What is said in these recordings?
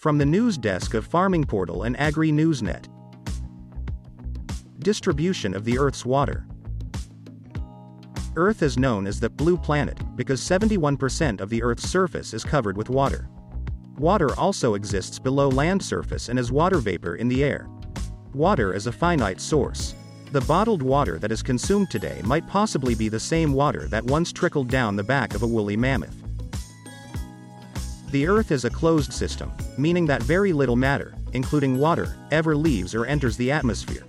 From the news desk of Farming Portal and Agri Newsnet. Distribution of the Earth's water. Earth is known as the blue planet because 71% of the Earth's surface is covered with water. Water also exists below land surface and as water vapor in the air. Water is a finite source. The bottled water that is consumed today might possibly be the same water that once trickled down the back of a woolly mammoth. The Earth is a closed system, meaning that very little matter, including water, ever leaves or enters the atmosphere.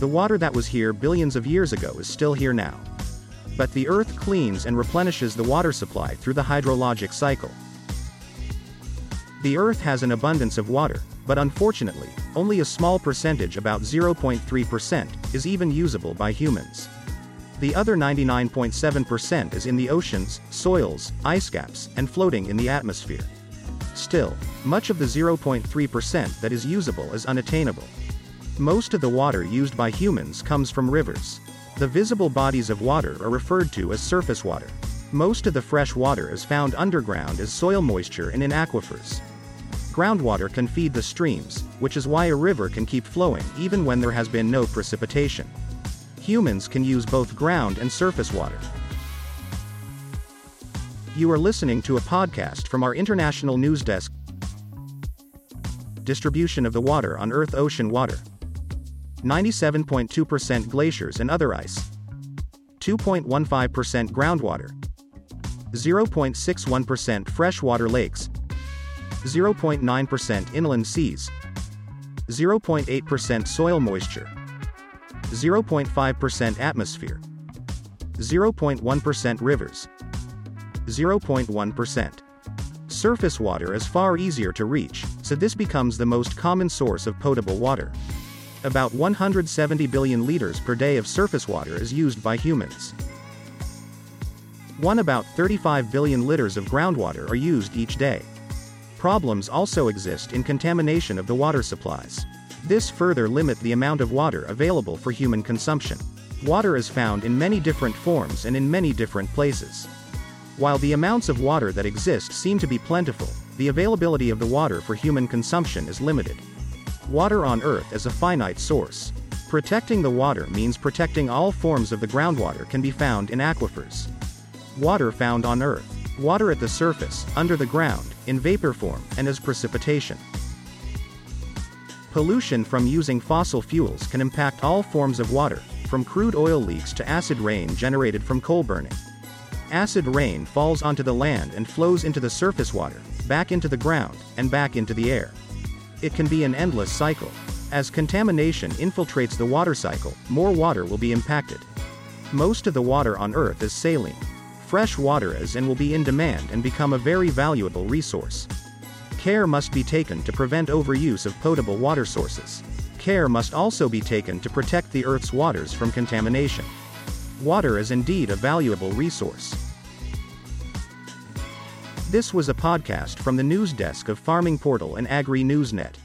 The water that was here billions of years ago is still here now. But the Earth cleans and replenishes the water supply through the hydrologic cycle. The Earth has an abundance of water, but unfortunately, only a small percentage, about 0.3%, is even usable by humans. The other 99.7% is in the oceans, soils, ice caps, and floating in the atmosphere. Still, much of the 0.3% that is usable is unattainable. Most of the water used by humans comes from rivers. The visible bodies of water are referred to as surface water. Most of the fresh water is found underground as soil moisture and in aquifers. Groundwater can feed the streams, which is why a river can keep flowing even when there has been no precipitation. Humans can use both ground and surface water. You are listening to a podcast from our international news desk. Distribution of the water on Earth ocean water. 97.2% glaciers and other ice. 2.15% groundwater. 0.61% freshwater lakes. 0.9% inland seas. 0.8% soil moisture. 0.5% atmosphere. 0.1% rivers. 0.1%. Surface water is far easier to reach, so this becomes the most common source of potable water. About 170 billion liters per day of surface water is used by humans. One about 35 billion liters of groundwater are used each day. Problems also exist in contamination of the water supplies. This further limit the amount of water available for human consumption. Water is found in many different forms and in many different places. While the amounts of water that exist seem to be plentiful, the availability of the water for human consumption is limited. Water on Earth is a finite source. Protecting the water means protecting all forms of the groundwater can be found in aquifers. Water found on Earth. Water at the surface, under the ground, in vapor form, and as precipitation. Pollution from using fossil fuels can impact all forms of water, from crude oil leaks to acid rain generated from coal burning. Acid rain falls onto the land and flows into the surface water, back into the ground, and back into the air. It can be an endless cycle. As contamination infiltrates the water cycle, more water will be impacted. Most of the water on Earth is saline. Fresh water is and will be in demand and become a very valuable resource. Care must be taken to prevent overuse of potable water sources. Care must also be taken to protect the Earth's waters from contamination. Water is indeed a valuable resource. This was a podcast from the news desk of Farming Portal and Agri Newsnet.